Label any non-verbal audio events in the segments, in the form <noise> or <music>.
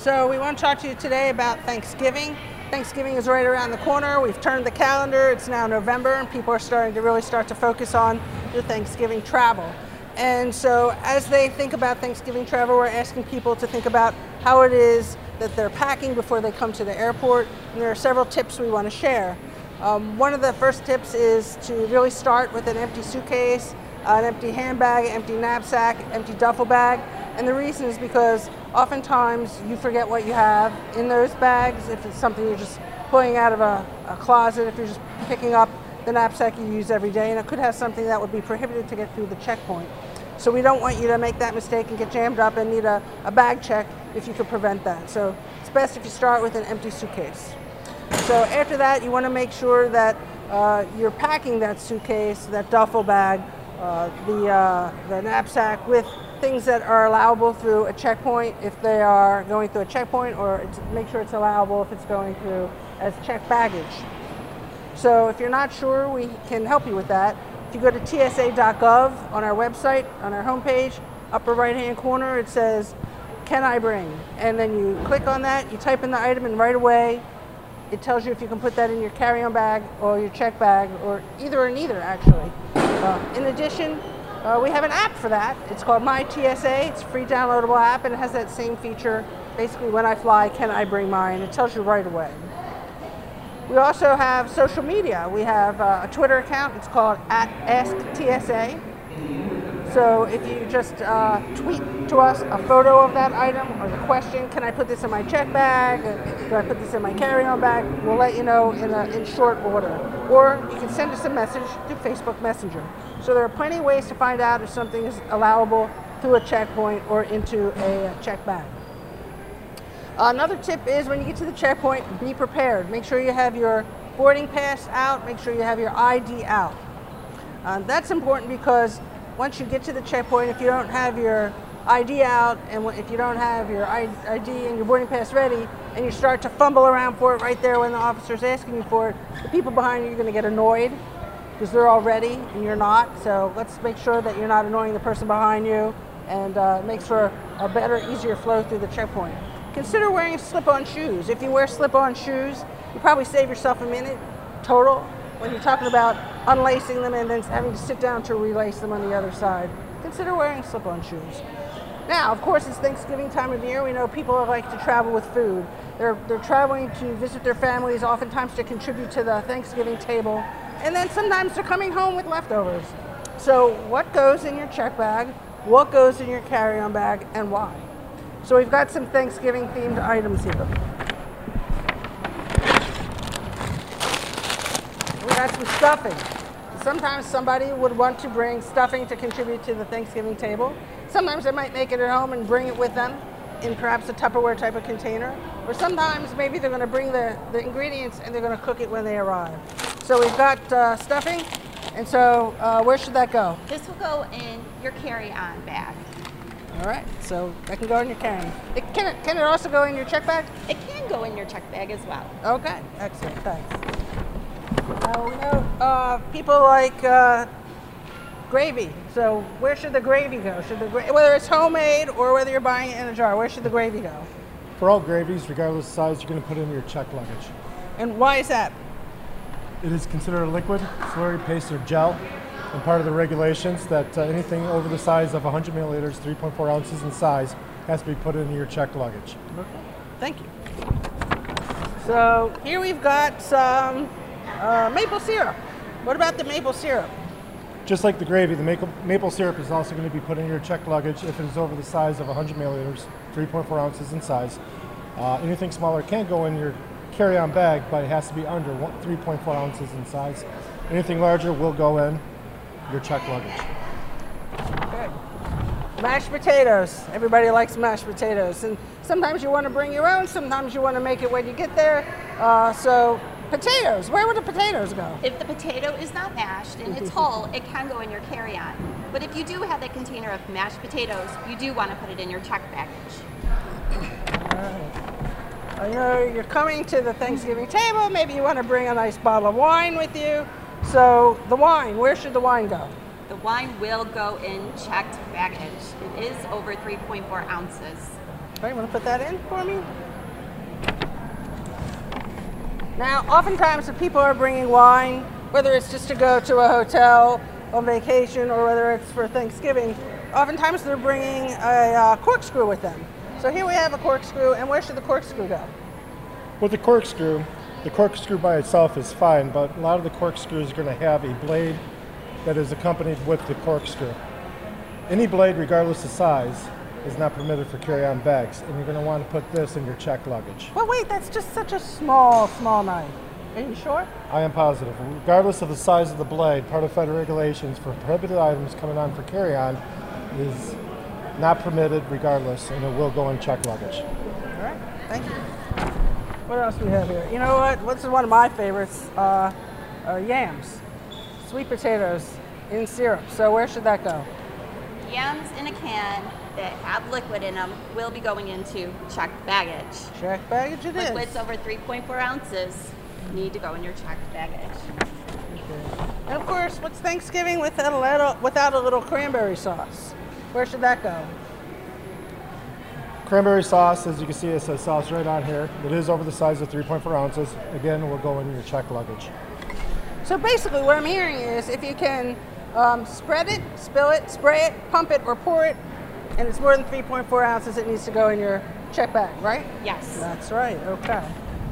So we want to talk to you today about Thanksgiving. Thanksgiving is right around the corner. We've turned the calendar. It's now November, and people are starting to really start to focus on their Thanksgiving travel. And so, as they think about Thanksgiving travel, we're asking people to think about how it is that they're packing before they come to the airport. And there are several tips we want to share. Um, one of the first tips is to really start with an empty suitcase, an empty handbag, empty knapsack, empty duffel bag. And the reason is because oftentimes you forget what you have in those bags. If it's something you're just pulling out of a, a closet, if you're just picking up the knapsack you use every day, and it could have something that would be prohibited to get through the checkpoint. So we don't want you to make that mistake and get jammed up and need a, a bag check if you could prevent that. So it's best if you start with an empty suitcase. So after that, you want to make sure that uh, you're packing that suitcase, that duffel bag, uh, the, uh, the knapsack with things that are allowable through a checkpoint if they are going through a checkpoint or make sure it's allowable if it's going through as checked baggage. So if you're not sure, we can help you with that. If you go to tsa.gov on our website, on our homepage, upper right hand corner, it says, Can I bring? And then you click on that, you type in the item, and right away it tells you if you can put that in your carry on bag or your check bag, or either or neither actually. Uh, in addition, uh, we have an app for that. It's called My TSA. It's a free downloadable app and it has that same feature. Basically, when I fly, can I bring mine? It tells you right away. We also have social media. We have uh, a Twitter account. It's called at AskTSA. So if you just uh, tweet to us a photo of that item or the question, can I put this in my check bag? Do I put this in my carry-on bag? We'll let you know in, a, in short order. Or you can send us a message through Facebook Messenger. So there are plenty of ways to find out if something is allowable through a checkpoint or into a check bag. Another tip is when you get to the checkpoint, be prepared. Make sure you have your boarding pass out. Make sure you have your ID out. Uh, that's important because once you get to the checkpoint, if you don't have your ID out and if you don't have your ID and your boarding pass ready and you start to fumble around for it right there when the officer's asking you for it, the people behind you are going to get annoyed because they're all ready and you're not. So let's make sure that you're not annoying the person behind you and uh, makes for a better, easier flow through the checkpoint. Consider wearing slip-on shoes. If you wear slip-on shoes, you probably save yourself a minute total when you're talking about unlacing them and then having to sit down to relace them on the other side, consider wearing slip on shoes. Now, of course, it's Thanksgiving time of year. We know people like to travel with food. They're, they're traveling to visit their families, oftentimes to contribute to the Thanksgiving table, and then sometimes they're coming home with leftovers. So, what goes in your check bag? What goes in your carry on bag, and why? So, we've got some Thanksgiving themed items here. Got some stuffing. Sometimes somebody would want to bring stuffing to contribute to the Thanksgiving table. Sometimes they might make it at home and bring it with them in perhaps a Tupperware type of container. Or sometimes maybe they're going to bring the, the ingredients and they're going to cook it when they arrive. So we've got uh, stuffing. And so uh, where should that go? This will go in your carry-on bag. All right, so that can go in your carry. It, can, it, can it also go in your check bag? It can go in your check bag as well. Okay, excellent, thanks. We know uh, people like uh, gravy. So where should the gravy go? Should the gra- whether it's homemade or whether you're buying it in a jar, where should the gravy go? For all gravies, regardless of size, you're going to put it in your check luggage. And why is that? It is considered a liquid, slurry, paste, or gel, and part of the regulations that uh, anything over the size of 100 milliliters, 3.4 ounces in size, has to be put into your checked luggage. Okay. Thank you. So here we've got some uh, maple syrup. What about the maple syrup? Just like the gravy, the maple, maple syrup is also going to be put in your checked luggage if it is over the size of 100 milliliters, 3.4 ounces in size. Uh, anything smaller can go in your carry-on bag, but it has to be under 3.4 ounces in size. Anything larger will go in your checked luggage. Okay. Mashed potatoes. Everybody likes mashed potatoes. And sometimes you want to bring your own, sometimes you want to make it when you get there. Uh, so, potatoes. Where would the potatoes go? If the potato is not mashed and it's whole, it can go in your carry on. But if you do have that container of mashed potatoes, you do want to put it in your check baggage. I know you're coming to the Thanksgiving table. Maybe you want to bring a nice bottle of wine with you. So, the wine, where should the wine go? The wine will go in checked baggage. It is over 3.4 ounces. All right, you want to put that in for me? Now, oftentimes, if people are bringing wine, whether it's just to go to a hotel on vacation or whether it's for Thanksgiving, oftentimes they're bringing a uh, corkscrew with them. So here we have a corkscrew, and where should the corkscrew go? With the corkscrew, the corkscrew by itself is fine, but a lot of the corkscrews are going to have a blade that is accompanied with the corkscrew. Any blade, regardless of size, is not permitted for carry-on bags, and you're going to want to put this in your check luggage. Well, wait, that's just such a small, small knife. Are you sure? I am positive. Regardless of the size of the blade, part of federal regulations for prohibited items coming on for carry-on is not permitted regardless, and it will go in check luggage. All right, thank you. What else do we have here? You know what? What's one of my favorites? Uh, uh, yams, sweet potatoes in syrup. So where should that go? Yams in a can that have liquid in them will be going into checked baggage. Check baggage it is. Liquids over 3.4 ounces need to go in your checked baggage. And of course, what's Thanksgiving without a little, without a little cranberry sauce? Where should that go? Cranberry sauce, as you can see, it says sauce right on here. It is over the size of 3.4 ounces. Again, will go in your check luggage. So basically, what I'm hearing is if you can um, spread it, spill it, spray it, pump it, or pour it, and it's more than 3.4 ounces, it needs to go in your check bag, right? Yes. That's right. Okay.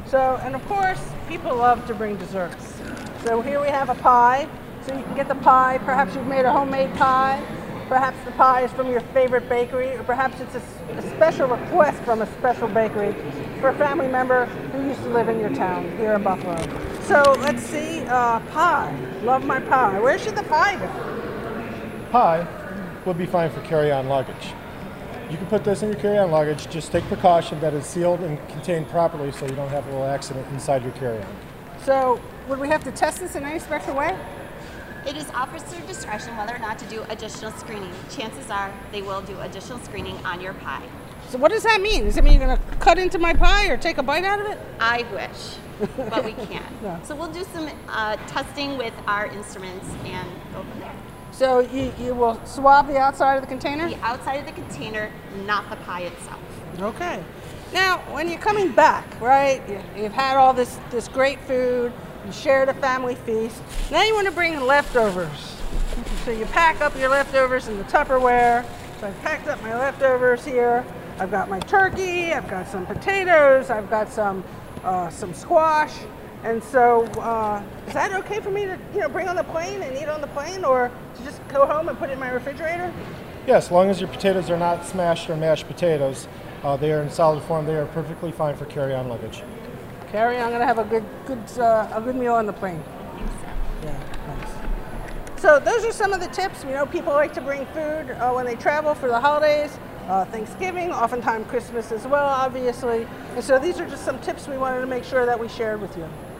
So, and of course, people love to bring desserts. So here we have a pie. So you can get the pie. Perhaps you've made a homemade pie. Perhaps the pie is from your favorite bakery, or perhaps it's a special request from a special bakery for a family member who used to live in your town here in Buffalo. So let's see, uh, pie. Love my pie. Where should the pie go? Pie will be fine for carry-on luggage. You can put this in your carry-on luggage. Just take precaution that it's sealed and contained properly so you don't have a little accident inside your carry-on. So would we have to test this in any special way? It is officer discretion whether or not to do additional screening. Chances are they will do additional screening on your pie. So what does that mean? Does it mean you're gonna cut into my pie or take a bite out of it? I wish, but we <laughs> can't. No. So we'll do some uh, testing with our instruments and go from there. So you, you will swab the outside of the container? The outside of the container, not the pie itself. Okay. Now, when you're coming back, right, you- you've had all this, this great food, you shared a family feast, now you want to bring in leftovers. So you pack up your leftovers in the Tupperware. So I've packed up my leftovers here. I've got my turkey, I've got some potatoes, I've got some, uh, some squash. And so, uh, is that okay for me to, you know, bring on the plane and eat on the plane, or to just go home and put it in my refrigerator? Yes, as long as your potatoes are not smashed or mashed potatoes, uh, they are in solid form. They are perfectly fine for carry-on luggage. Carrie, I'm gonna have a good, good, uh, a good meal on the plane. Yeah, thanks. So those are some of the tips. You know, people like to bring food uh, when they travel for the holidays, uh, Thanksgiving, oftentimes Christmas as well, obviously. And so these are just some tips we wanted to make sure that we shared with you.